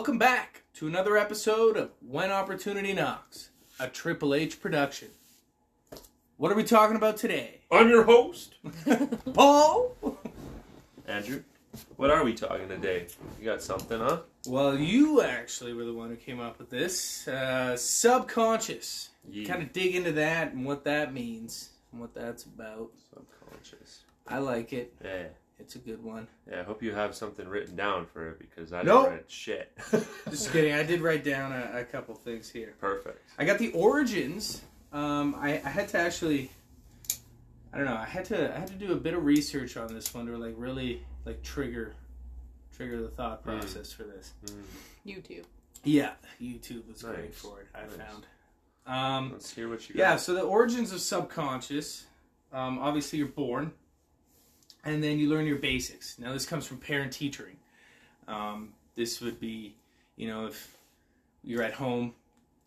Welcome back to another episode of When Opportunity Knocks, a Triple H production. What are we talking about today? I'm your host, Paul? Andrew. What are we talking today? You got something, huh? Well, you actually were the one who came up with this. Uh, subconscious. Yeah. Kind of dig into that and what that means and what that's about. Subconscious. I like it. Yeah. It's a good one. Yeah, I hope you have something written down for it because I Nope. didn't write shit. Just kidding. I did write down a, a couple things here. Perfect. I got the origins. Um, I, I had to actually, I don't know. I had to I had to do a bit of research on this one to like really like trigger trigger the thought Hmm. process for this. Mm. YouTube. Yeah, YouTube was great for it. I Nice. found. Um, Let's hear what you got. yeah. So the origins of subconscious. Um, obviously, you're born, and then you learn your basics. Now, this comes from parent teaching. Um, this would be, you know, if you're at home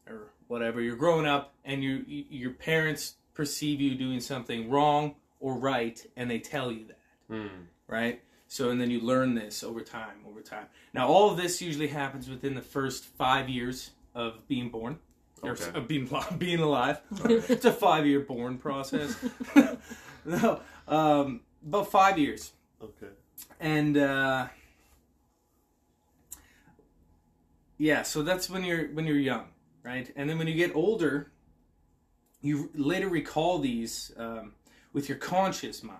or whatever, you're growing up, and you, you your parents perceive you doing something wrong or right, and they tell you that Mm. right? So, and then you learn this over time, over time. Now, all of this usually happens within the first five years of being born, or Okay. of being being alive. it's a five-year born process. no, um, about five years, Okay. and uh, yeah, so that's when you're when you're young, right? And then when you get older, you later recall these um, with your conscious mind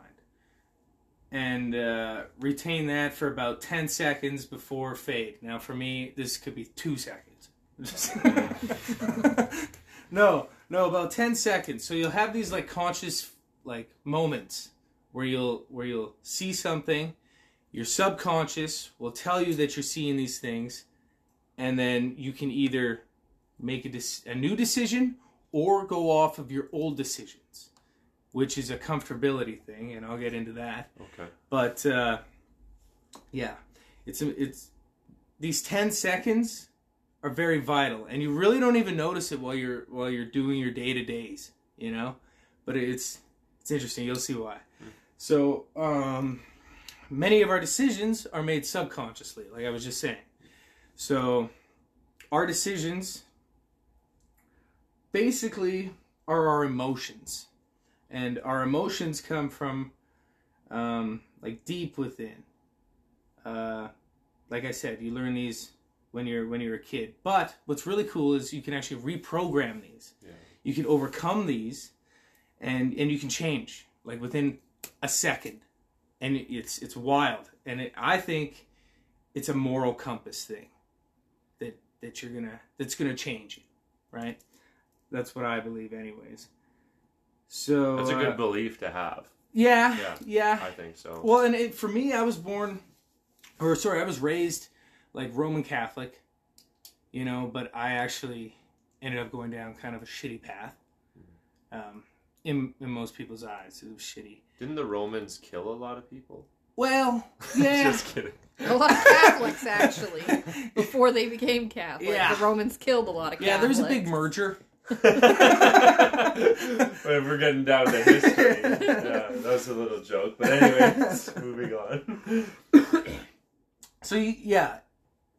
and uh, retain that for about 10 seconds before fade. Now, for me, this could be two seconds. no, no, about 10 seconds. So you'll have these like conscious like moments where you'll where you'll see something. Your subconscious will tell you that you're seeing these things, and then you can either make a, a new decision or go off of your old decisions, which is a comfortability thing, and I'll get into that. Okay. But uh, yeah, it's it's these ten seconds are very vital, and you really don't even notice it while you're while you're doing your day to days, you know. But it's it's interesting. You'll see why. So um, many of our decisions are made subconsciously, like I was just saying. So our decisions basically are our emotions, and our emotions come from um, like deep within. Uh, like I said, you learn these when you're when you're a kid. But what's really cool is you can actually reprogram these. Yeah. You can overcome these, and and you can change like within a second, and it's it's wild. And it, I think it's a moral compass thing that that you're gonna that's gonna change you, right? That's what I believe, anyways. So That's a uh, good belief to have. yeah, Yeah. yeah. I think so. Well, and it, for me, I was born, or sorry, I was raised like Roman Catholic, you know, but I actually ended up going down kind of a shitty path. Um, in in most people's eyes, it was shitty. Didn't the Romans kill a lot of people? Well, yeah, Just kidding. A lot of Catholics, actually, before they became Catholic. Yeah. The Romans killed a lot of Catholics. yeah. There was a big merger. Wait, we're getting down to history. Yeah, that was a little joke. But anyways, moving on. So you, yeah,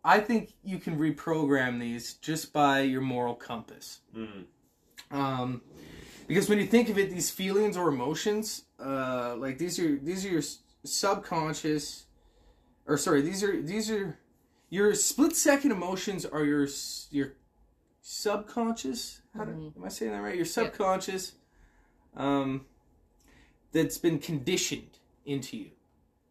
I think you can reprogram these just by your moral compass. Mm. um, because when you think of it, these feelings or emotions, uh, like these are these are your subconscious, or sorry, these are these are your split second emotions are your your subconscious. How do, Mhm. am I saying that right? Your subconscious, um, that's been conditioned into you,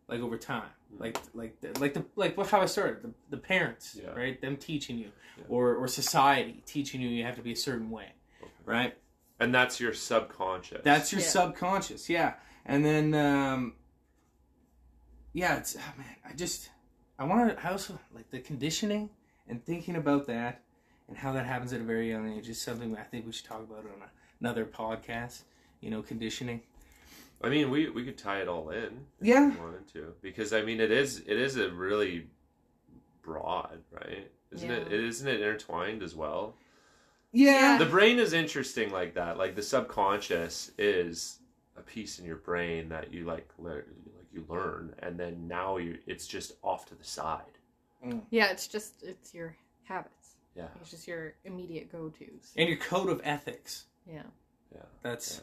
like over time, like like the, like the like what how I started the, the parents, Yeah. right? Them teaching you, Yeah. or or society teaching you you have to be a certain way, right? And that's your subconscious. That's your Yeah. subconscious, yeah. And then, um, yeah, it's oh man, I just I want to. I also like the conditioning and thinking about that and how that happens at a very young age is something I think we should talk about on a, another podcast. You know, conditioning. I mean, we we could tie it all in Yeah, we wanted to, because I mean, it is it is a really broad, right? Isn't? Yeah. it? Isn't it intertwined as well? Yeah, The brain is interesting like that. Like the subconscious is a piece in your brain that you like le- like you learn, and then now you it's just off to the side. Yeah, it's just it's your habits. Yeah. It's just your immediate go tos. and your code of ethics. Yeah. Yeah. That's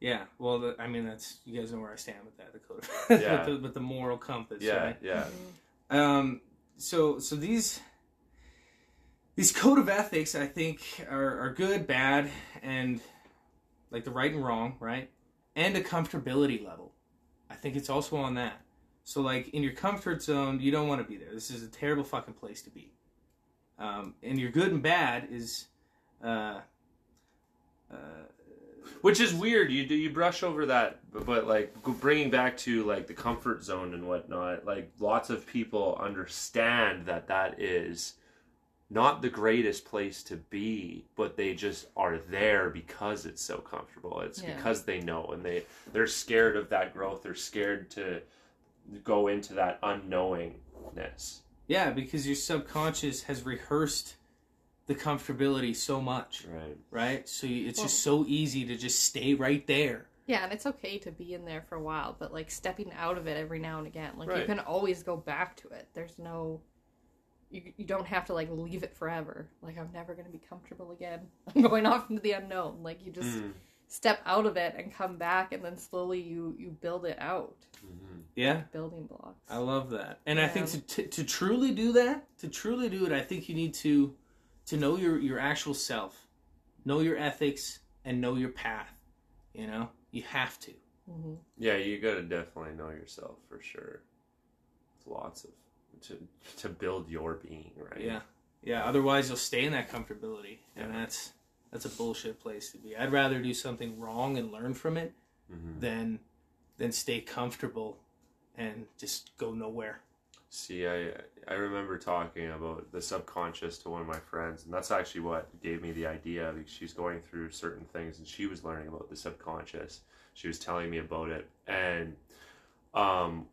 yeah. well, the, I mean, that's you guys know where I stand with that. The code, Yeah. with, the, with the moral compass. Yeah. Right? Yeah. Um. So so these these code of ethics, I think, are are good, bad, and like the right and wrong, right, and a comfortability level. I think it's also on that. So like in your comfort zone, you don't want to be there. This is a terrible fucking place to be. Um, and your good and bad is, uh, uh, Which is weird. You do you brush over that, but, but like bringing back to like the comfort zone and whatnot. Like lots of people understand that that is not the greatest place to be, but they just are there because it's so comfortable. It's Yeah. because they know and they they're scared of that growth. They're scared to go into that unknowingness. yeah, because your subconscious has rehearsed the comfortability so much, Right. right? So you, it's just so easy to just stay right there. Yeah, and it's okay to be in there for a while, but like stepping out of it every now and again. Like you can always go back to it. There's no you, you don't have to like leave it forever. Like I'm never going to be comfortable again. I'm going off into the unknown. Like you just Mm. step out of it and come back and then slowly you you build it out. Mhm. Yeah, Building blocks. I love that, and I think to, to to truly do that, to truly do it, I think you need to to know your your actual self, know your ethics, and know your path. You know, you have to. hmm Yeah, you gotta definitely know yourself for sure. Lots of to to build your being, right? Yeah, yeah. Otherwise, you'll stay in that comfortability, and that's that's a bullshit place to be. I'd rather do something wrong and learn from it hmm than than stay comfortable and just go nowhere. See, I I remember talking about the subconscious to one of my friends, and that's actually what gave me the idea because she's going through certain things, and she was learning about the subconscious. She was telling me about it, and um,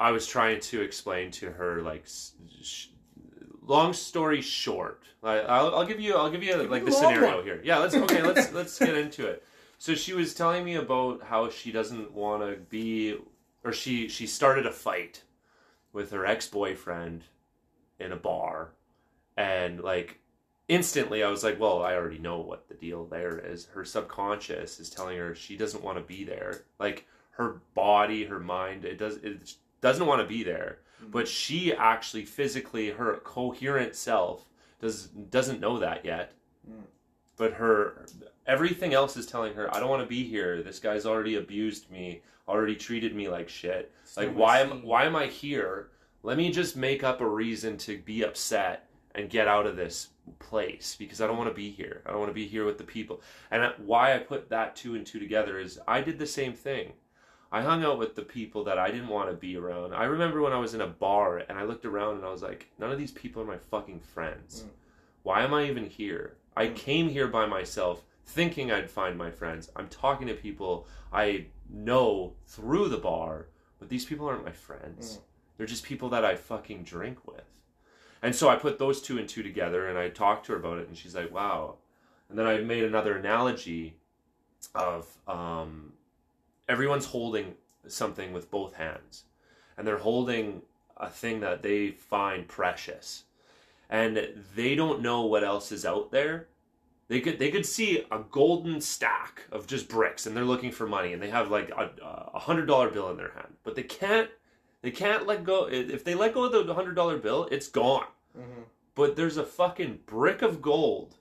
I was trying to explain to her like. sh- Long story short, I, I'll, I'll give you I'll give you Give like the scenario one. here. Yeah, let's okay. Let's let's get into it. So she was telling me about how she doesn't want to be, or she she started a fight with her ex-boyfriend in a bar and like instantly i was like well i already know what the deal there is her subconscious is telling her she doesn't want to be there like her body her mind it does it doesn't want to be there but she actually physically her coherent self does doesn't know that yet Mm. but her everything else is telling her i don't want to be here this guy's already abused me already treated me like shit like why am why am I here? Let me just make up a reason to be upset and get out of this place because I don't want to be here. I don't want to be here with the people. And why I put that two and two together is I did the same thing. I hung out with the people that I didn't want to be around. I remember when I was in a bar and I looked around and I was like, none of these people are my fucking friends. Mm. Why am I even here? I Mm. came here by myself thinking I'd find my friends. I'm talking to people I know through the bar, but these people aren't my friends. Mm. They're just people that I fucking drink with. And so I put those two and two together and I talked to her about it and she's like, wow. And then I made another analogy of um, everyone's holding something with both hands and they're holding a thing that they find precious. And they don't know what else is out there. They could they could see a golden stack of just bricks and they're looking for money and they have like a, a hundred dollar bill in their hand. But they can't they can't let go. If they let go of the hundred dollar bill it's gone. Mhm. but there's a fucking brick of gold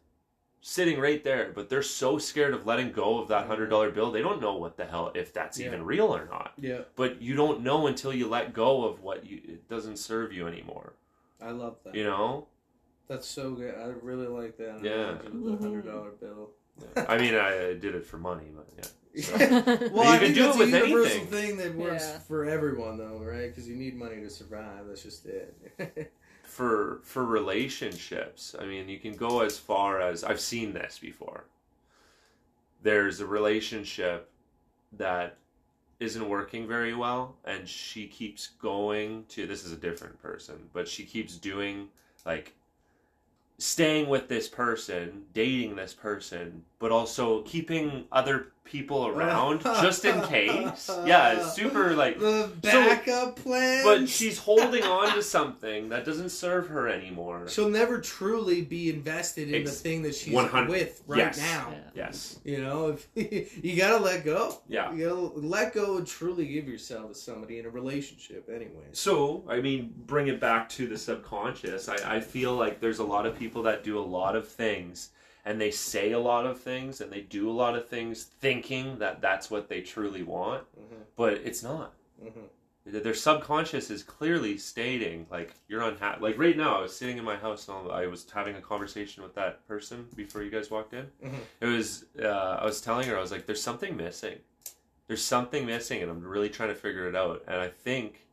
sitting right there but they're so scared of letting go of that hundred dollar bill they don't know what the hell if that's Yeah. even real or not Yeah, but you don't know until you let go of what you it doesn't serve you anymore I love that. you know That's so good. I really like that. Yeah. the mm-hmm. hundred dollar bill. i mean i did it for money but yeah So- well, you I can think do that's it with a universal anything. thing that works Yeah. for everyone, though, right? Because you need money to survive. That's just it. for for relationships. I mean you can go as far as i've seen this before. There's a relationship that isn't working very well and she keeps going to this is a different person but she keeps doing like staying with this person dating this person but also keeping other people around just in case. Yeah, it's super like the backup plan. but she's holding on to something that doesn't serve her anymore. she'll never truly be invested in Ex- the thing that she's 100 with right yes. now. Yeah. Yes. You know, if you gotta let go. Yeah. You gotta let go and truly give yourself to somebody in a relationship, anyway. So, I mean, bring it back to the subconscious. I, I feel like there's a lot of people that do a lot of things and they say a lot of things and they do a lot of things thinking that that's what they truly want, Mhm. but it's not. Mhm. Their subconscious is clearly stating, like, you're unhappy. Like, right now, I was sitting in my house and I was having a conversation with that person before you guys walked in. Mhm. It was, uh, I was telling her, I was like, there's something missing. There's something missing, and I'm really trying to figure it out. And I think,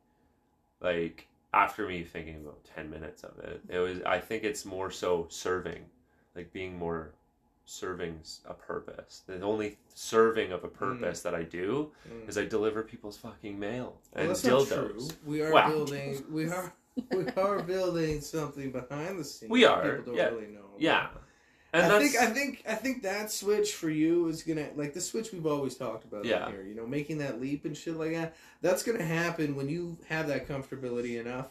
like, after me thinking about 10 minutes of it, it was, I think it's more so serving, like, being more serving a purpose. The only serving of a purpose that I do Mm. is I deliver people's fucking mail Well, and that's not dildos. true. We are Wow. building. We are. We are building something behind the scenes. We that are, People don't yeah. really know. Yeah. And I that's, think I think I think that switch for you is gonna like the switch we've always talked about Yeah. here. You know, making that leap and shit like that. That's gonna happen when you have that comfortability enough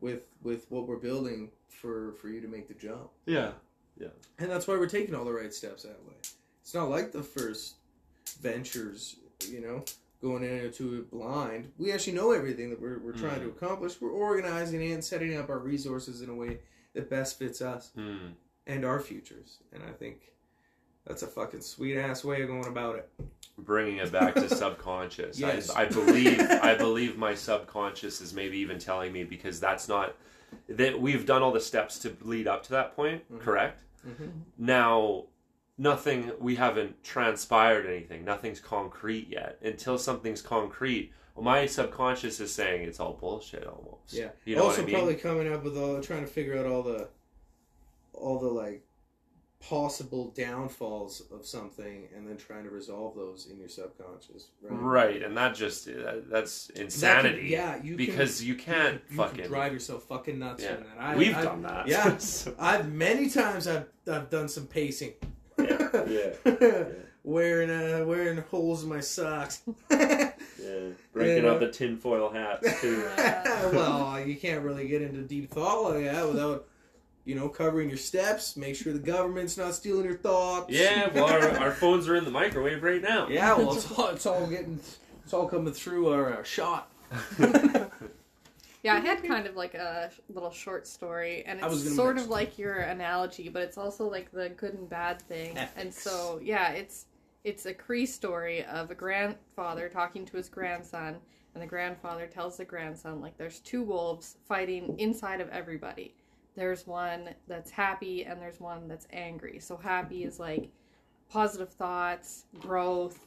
with with what we're building for for you to make the jump. yeah. And that's why we're taking all the right steps that way. It's not like the first ventures, you know, going into it blind. We actually know everything that we're, we're trying to accomplish. We're organizing it and setting up our resources in a way that best fits us Hmm. and our futures. And I think that's a fucking sweet ass way of going about it. bringing it back to subconscious. Yes. I, I believe I believe my subconscious is maybe even telling me because that's not that we've done all the steps to lead up to that point, Mhm. correct? Mhm. Now nothing we haven't transpired anything. Nothing's concrete yet. Until something's concrete, well my subconscious is saying it's all bullshit almost. Yeah. You know also, what I mean? probably coming up with all trying to figure out all the all the like possible downfalls of something and then trying to resolve those in your subconscious. Right. Right, and that just that, that's That can- insanity. yeah, you can- because you can't you fucking can drive yourself fucking nuts Yeah. from that. I, We've I, done that. yeah. So- I've many times I've I've done some pacing. Yeah, yeah, wearing uh, wearing holes in my socks. yeah. Breaking Yeah. out the tinfoil hats too. well, you can't really get into deep thought like that without, you know, covering your steps. Make sure the government's not stealing your thoughts. Yeah, well, our, our phones are in the microwave right now. yeah. Well, it's all, it's all getting, it's all coming through our uh, shot. Yeah, I had kind of like a little short story, and I was it's sort of like your analogy, but it's also like the good and bad thing. And so, yeah, it's it's a Cree story of a grandfather talking to his grandson, and the grandfather tells the grandson like there's two wolves fighting inside of everybody. There's one that's happy, and there's one that's angry. So happy is like positive thoughts, growth,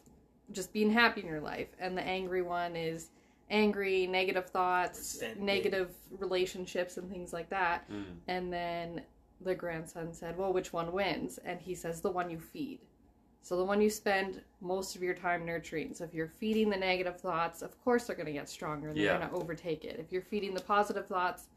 just being happy in your life, and the angry one is angry, negative thoughts, Resentment. negative relationships, and things like that. Mm. And then the grandson said, Well, which one wins? And he says, The one you feed. So the one you spend most of your time nurturing. So if you're feeding the negative thoughts, of course they're going to get stronger and they're Yeah. going to overtake it. If you're feeding the positive thoughts,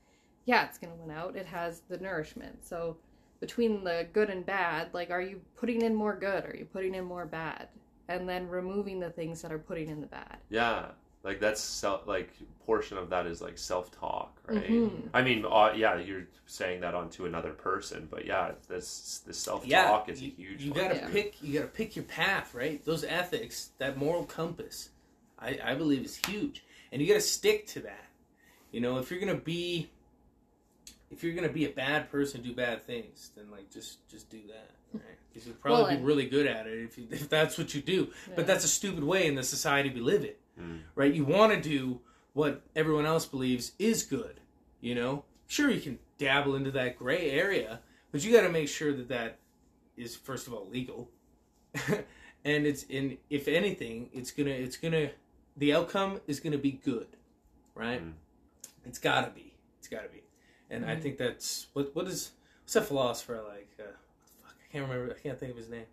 yeah, it's going to win out. It has the nourishment. So between the good and bad, like, are you putting in more good? Are you putting in more bad? And then removing the things that are putting in the bad. Yeah, like that's self. Like portion of that is like self talk, right? Mhm. I mean, uh, yeah, you're saying that onto another person, but yeah, this the self talk Yeah, is you, a huge. You one. gotta Yeah. pick. You gotta pick your path, right? Those ethics, that moral compass, I, I believe is huge, and you gotta stick to that. You know, if you're gonna be, if you're gonna be a bad person, do bad things, then like just just do that, right? Because you'll probably Well, be really good at it if you, if that's what you do. Yeah. But that's a stupid way in the society we live in, Mm. right? You want to do what everyone else believes is good. You know, sure you can dabble into that gray area, but you got to make sure that that is first of all legal, and it's in if anything, it's gonna it's gonna the outcome is gonna be good, right? Mm. It's gotta be. It's gotta be, and I Mhm. think that's what what is what's that philosopher like? Uh, fuck, I can't remember. I can't think of his name.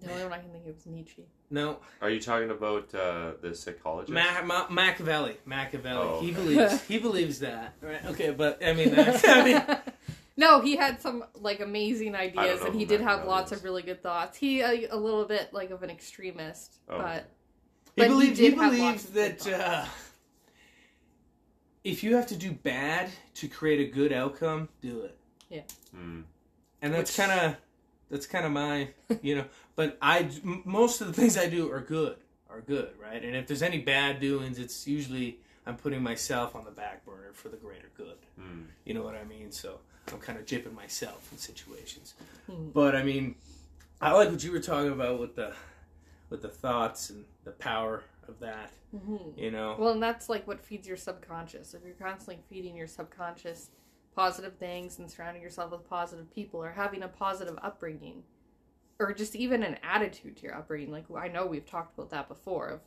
The only one I can think of is Nietzsche. No, Are you talking about uh, the psychologist? Ma- Ma- Machiavelli. Machiavelli. Oh, He believes he believes that. Right? Okay, but I mean, that's, I mean, No, he had some like amazing ideas, and he did have lots is. of really good thoughts. He a, a little bit like of an extremist, Oh. but He, But he believe, he, did have lots believes of that uh, if you have to do bad to create a good outcome, do it. Yeah. Mm. And that's kind of that's kind of my you know. But I m- most of the things I do are good, are good, right? And if there's any bad doings, it's usually I'm putting myself on the back burner for the greater good. Mm. You know what I mean? So I'm kind of jipping myself in situations. Hmm. But I mean, I like what you were talking about with the with the thoughts and the power of that. Mhm. You know, well, and that's like what feeds your subconscious. If you're constantly feeding your subconscious positive things and surrounding yourself with positive people, or having a positive upbringing, or just even an attitude to your upbringing, like I know we've talked about that before of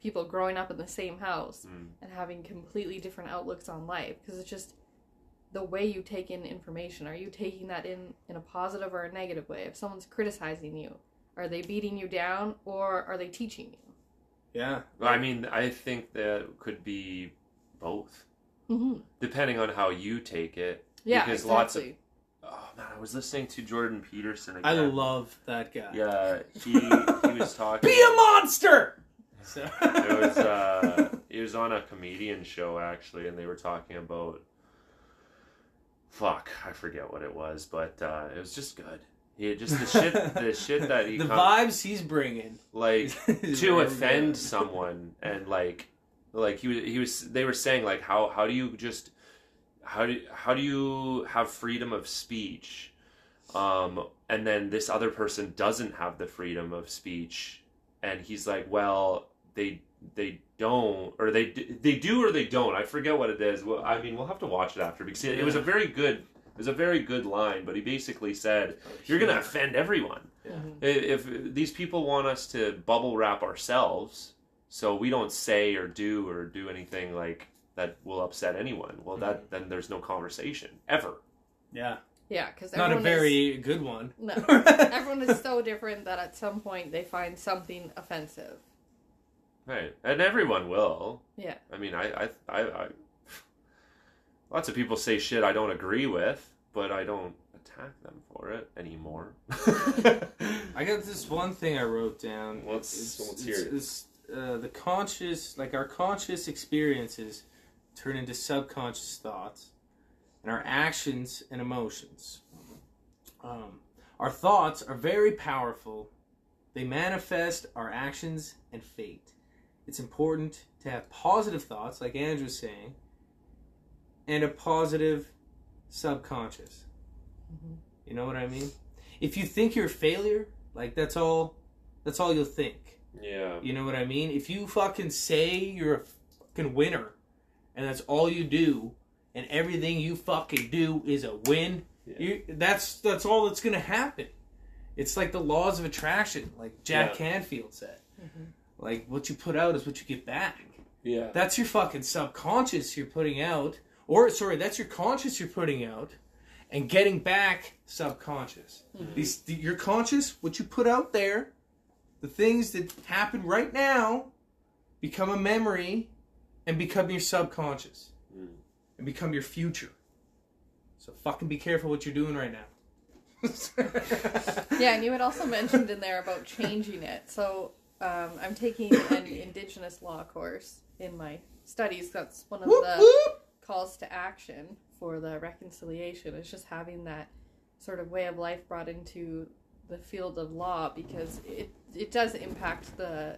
people growing up in the same house Mm. and having completely different outlooks on life because it's just the way you take in information are you taking that in in a positive or a negative way if someone's criticizing you are they beating you down or are they teaching you yeah, Well, I mean, I think that could be both, mm-hmm. depending on how you take it. yeah Because exactly. lots of- Oh man, I was listening to Jordan Peterson again. I love that guy. Yeah, he he was talking. Be a monster. So it was uh it was on a comedian show actually and they were talking about fuck i forget what it was but uh it was just good he just the shit the shit that he the com- vibes he's bringing. like to offend someone and like like he was he was they were saying like how how do you just how do how do you have freedom of speech um and then this other person doesn't have the freedom of speech and he's like well they they don't or they they do or they don't. I forget what it is. Well i mean we'll have to watch it after because it, it was a very good was a very good line but he basically said you're gonna offend everyone. Mhm. if if these people want us to bubble wrap ourselves so we don't say or do or do anything like that will upset anyone well that then there's no conversation ever. Yeah, yeah because not a very good one. no. Everyone is so different that at some point they find something offensive. Right. And everyone will. Yeah. i mean i i i, I lots of people say shit i don't agree with but i don't attack them for it anymore I got this one thing I wrote down. Let's- It's- let's it's- hear it. it's, uh, the conscious, like our conscious experiences, turn into subconscious thoughts, and our actions and emotions. Um, our thoughts are very powerful. They manifest our actions and fate. It's important to have positive thoughts, like Andrew was saying, and a positive subconscious. Mhm. You know what I mean? If you think you're a failure, like that's all that's all you'll think. yeah You know what I mean? If you fucking say you're a fucking winner and that's all you do and everything you fucking do is a win, Yeah. you that's that's all that's going to happen. It's like the laws of attraction, like Jack Yeah. Canfield said. Mhm. Like what you put out is what you get back. yeah That's your fucking subconscious you're putting out, or sorry, that's your conscious you're putting out, and getting back subconscious. These the, your conscious, what you put out there, the things that happen right now, become a memory, and become your subconscious, Mm. and become your future. So fucking be careful what you're doing right now. Yeah, and you had also mentioned in there about changing it. So um, I'm taking an Indigenous law course in my studies. That's one of Whoop, the whoop. Calls to action for the reconciliation. It's just having that sort of way of life brought into the field of law because it it does impact the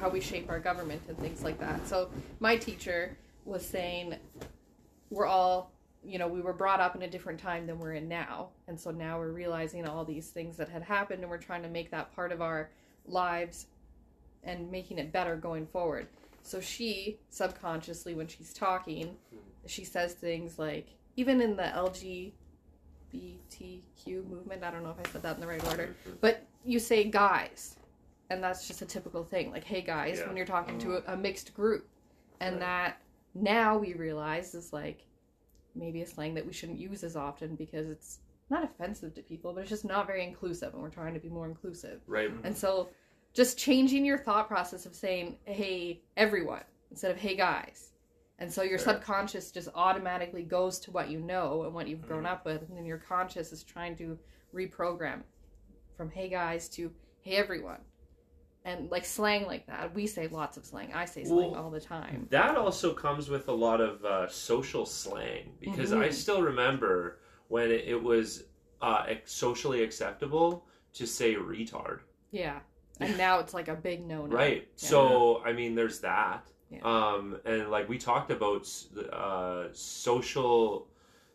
how we shape our government and things like that. So my teacher was saying we're all you know we were brought up in a different time than we're in now and so now we're realizing all these things that had happened and we're trying to make that part of our lives and making it better going forward so she subconsciously when she's talking she says things like even in the lgbtq movement i don't know if i said that in the right order but you say guys and that's just a typical thing. Like hey guys Yeah. when you're talking to a, a mixed group. And Right. that now we realize is like maybe a slang that we shouldn't use as often because it's not offensive to people but it's just not very inclusive and we're trying to be more inclusive. Right. And so just changing your thought process of saying hey everyone instead of hey guys And so your Fair. subconscious just automatically goes to what you know and what you've grown Mhm. up with, and then your conscious is trying to reprogram from "Hey guys" to "Hey everyone," and like slang like that. We say lots of slang. I say slang Well, all the time. That also comes with a lot of uh, social slang because I Mhm. still remember when it, it was uh, socially acceptable to say retard. Yeah, and now it's like a big no no. Right. Yeah. So I mean, there's that. Yeah. Um, and like we talked about uh, social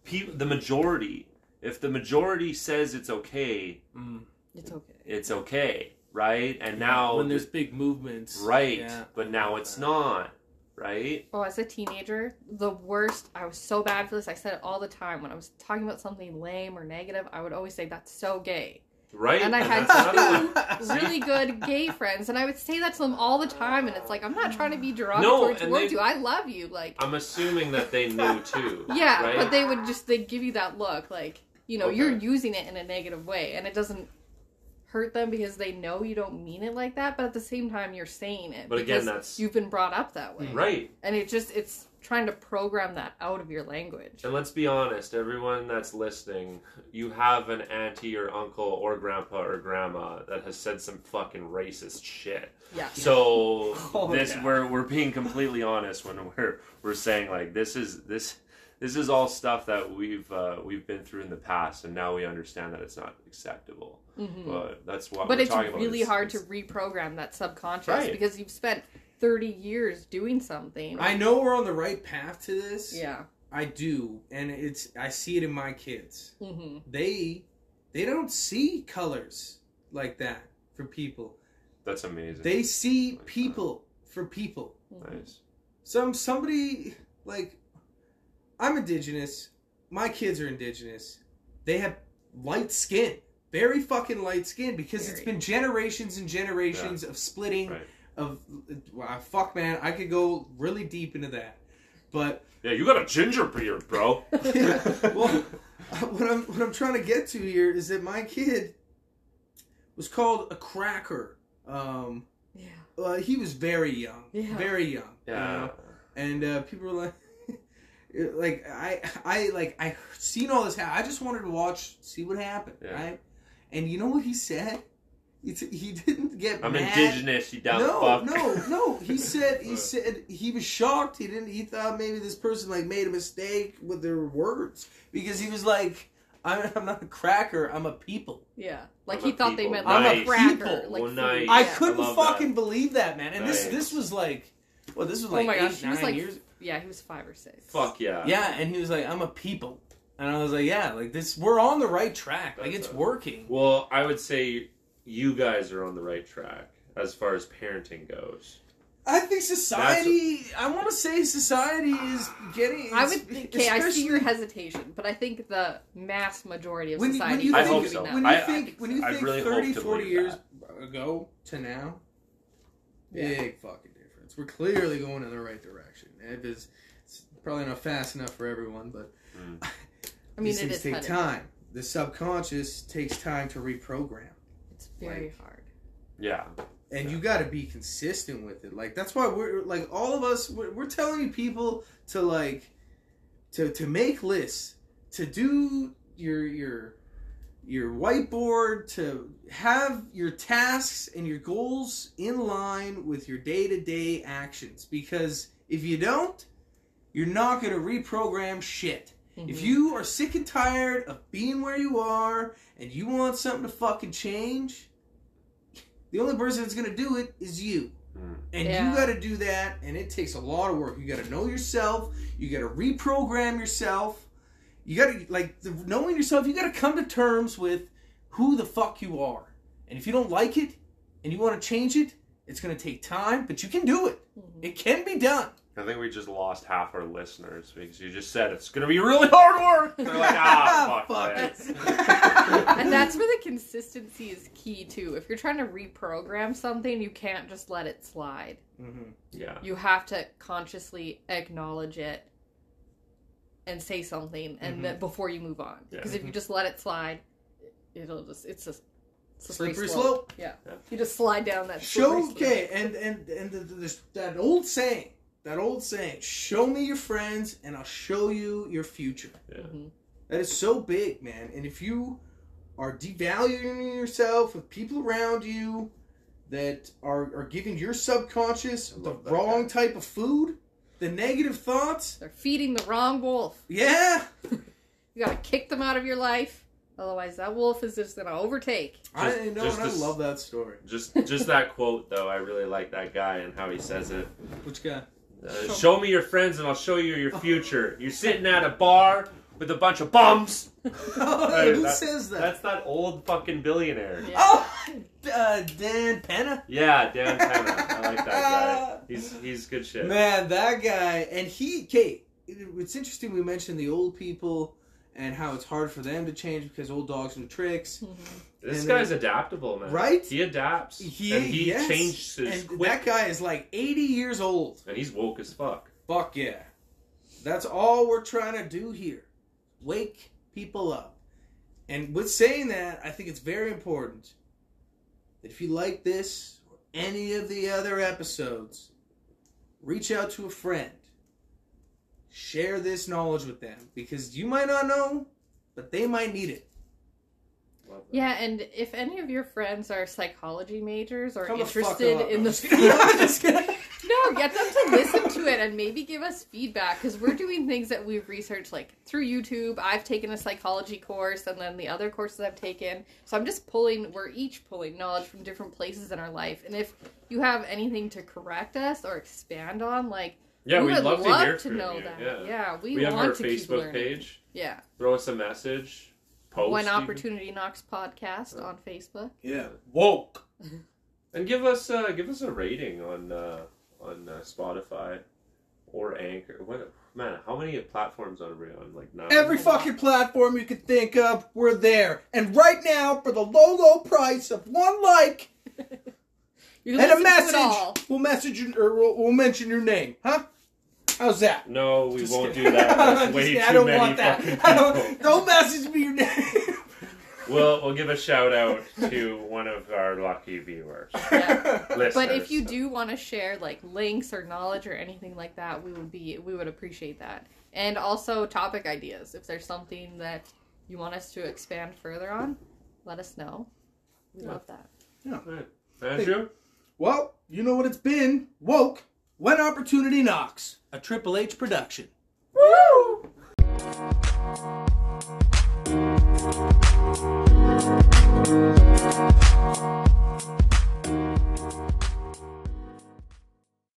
people, the majority. If the majority says it's okay, Mm. it's okay. it's okay, right? And now, when there's big movements, right, Yeah. but now it's not, right? Oh, as a teenager, the worst. I was so bad for this. I said it all the time when I was talking about something lame or negative. I would always say that's so gay. Right. And I had two. Really good gay friends, and I would say that to them all the time. And it's like I'm not trying to be derogatory and towards they- you. I love you, like I'm assuming that they knew too. yeah. right? But they would just they give you that look, like you know Okay. you're using it in a negative way, and it doesn't hurt them because they know you don't mean it like that. But at the same time, you're saying it But again, that's you've been brought up that way, right. and it just it's trying to program that out of your language. And let's be honest, everyone that's listening, you have an auntie or uncle or grandpa or grandma that has said some fucking racist shit. Yeah. So Oh, this yeah. we're we're being completely honest when we're we're saying like this is this this is all stuff that we've uh, we've been through in the past, and now we understand that it's not acceptable. Mhm. But that's what but we're it's talking about. really hard is- to reprogram that subconscious Right. because you've spent 30 years doing something. I know we're on the right path to this. yeah. I do, and it's I see it in my kids. hmm They they don't see colors like that for people. That's amazing. They see people for people. nice. Some somebody like I'm indigenous. My kids are indigenous. They have light skin, very fucking light skin, because it's been generations and generations of splitting. Right. Of wow, fuck, man, I could go really deep into that, but Yeah, you got a ginger beard, bro. well, what I'm what I'm trying to get to here is that my kid was called a cracker. Um, Yeah. uh, he was very young, Yeah. very young. you yeah. know? and uh, people were like, like I I like I seen all this happen. I just wanted to watch, see what happened, Yeah. right? And you know what he said? He, didn't get me. I'm mad. indigenous, you dumb no, fuck. no, no. He said he said he was shocked. He didn't. He thought maybe this person like made a mistake with their words because he was like, "I'm, I'm not a cracker. I'm a people." Yeah. Like I'm he a thought they people. meant I'm like a a cracker. people. Like Well, nice. I couldn't I fucking that. believe that, man. And this Nice. this was like, well, this was Oh like my eight, gosh, he was nine like, years. yeah, he was five or six. Fuck yeah. Yeah, and he was like, "I'm a people," and I was like, "Yeah, like this, we're on the right track. Like it's a- working." Well, I would say you guys are on the right track as far as parenting goes. I think society. I want to say society is getting. I would. Okay, I see your hesitation, but I think the mass majority of When you, when society you is I hope think, so. that. when you I- think, when you think really 30, 40 believe years ago to now, Yeah. big fucking difference. We're clearly going in the right direction. It is it's probably not fast enough for everyone, but Mm. I mean, these things is take headed. time. The subconscious takes time to reprogram. It's very Like- hard. Yeah. and you got to be consistent with it like that's why we're like all of us we're, we're telling people to like to to make lists to do your your your whiteboard to have your tasks and your goals in line with your day-to-day actions because if you don't you're not going to reprogram shit if Mhm. you are sick and tired of being where you are and you want something to fucking change, the only person that's gonna do it is you. Mm. And Yeah. you gotta do that, and it takes a lot of work. You gotta know yourself, you gotta reprogram yourself, you gotta, like, the, knowing yourself, you gotta come to terms with who the fuck you are. And if you don't like it, and you wanna change it, it's gonna take time, but you can do it. Mhm. It can be done. I think we just lost half our listeners because you just said it's going to be really hard work. They're like, ah, fuck, Fuck this. and that's where the consistency is key too. If you're trying to reprogram something, you can't just let it slide. Mhm. Yeah. You have to consciously acknowledge it and say something, and Mhm. then before you move on. Yeah. Because if you just let it slide, it'll just it's a slippery, Slippery slope. slope. Yeah. Yeah. You just slide down that Show slope. okay, and and and the, the, this, that old saying that old saying, show me your friends and I'll show you your future. Yeah. Mhm. That is so big, man. And if you are devaluing yourself with people around you that are, are giving your subconscious the wrong guy. type of food, the negative thoughts, They're feeding the wrong wolf. yeah, You gotta kick them out of your life. Otherwise, that wolf is just gonna overtake. I know, just and I this- love that story. Just just that quote though, I really like that guy and how he says it. Which guy? Uh, show me your friends and I'll show you your future. You're sitting at a bar with a bunch of bums. Oh, Hey, who that- says that? That's that old fucking billionaire. Yeah. Oh, uh, Dan Peña. Yeah, Dan Peña. I like that guy. He's he's good shit. Man, that guy, and he, Kate. It's interesting we mentioned the old people and how it's hard for them to change because old dogs know tricks. This and guy's then- adaptable, man. Right? He adapts. He, and he yes. changes and quick. that guy is like 80 years old. and he's woke as fuck. Fuck yeah. That's all we're trying to do here. Wake people up. And with saying that, I think it's very important that if you like this or any of the other episodes, reach out to a friend. Share this knowledge with them because you might not know, but they might need it. Love. Yeah, and if any of your friends are psychology majors or Come the fuck interested up. in I'm the field, I'm just kidding. no, get them to listen to it and maybe give us feedback because we're doing things that we've researched like through YouTube. I've taken a psychology course, and then the other courses I've taken. So I'm just pulling. We're each pulling knowledge from different places in our life, and if you have anything to correct us or expand on, like Yeah, we we'd would love, love to hear to from know you. that. Yeah. we, We, have want our to Facebook learning. page. Yeah, Throw us a message. Post. when even. opportunity knocks podcast on Facebook. Yeah. Woke. And give us uh, give us a rating on uh, on uh, Spotify or Anchor. What man? How many platforms are we on? Like nine. Every fucking platform you could think of, we're there. And right now, for the low, low price of one like You and a listen to it message, all. we'll message you or we'll, we'll mention your name, huh? How's that? No, we Just won't kidding. do that. That's way kidding, too I don't many want that. fucking I don't, people. don't message me your name. We'll we'll give a shout out to one of our lucky viewers. Yeah. Listeners. But if you do want to share like links or knowledge or anything like that, we would be we would appreciate that. And also topic ideas. If there's something that you want us to expand further on, let us know. We Yeah. love that. Right. Andrew. Well, you know what it's been. Woke. When opportunity knocks. A Triple H production. Woo!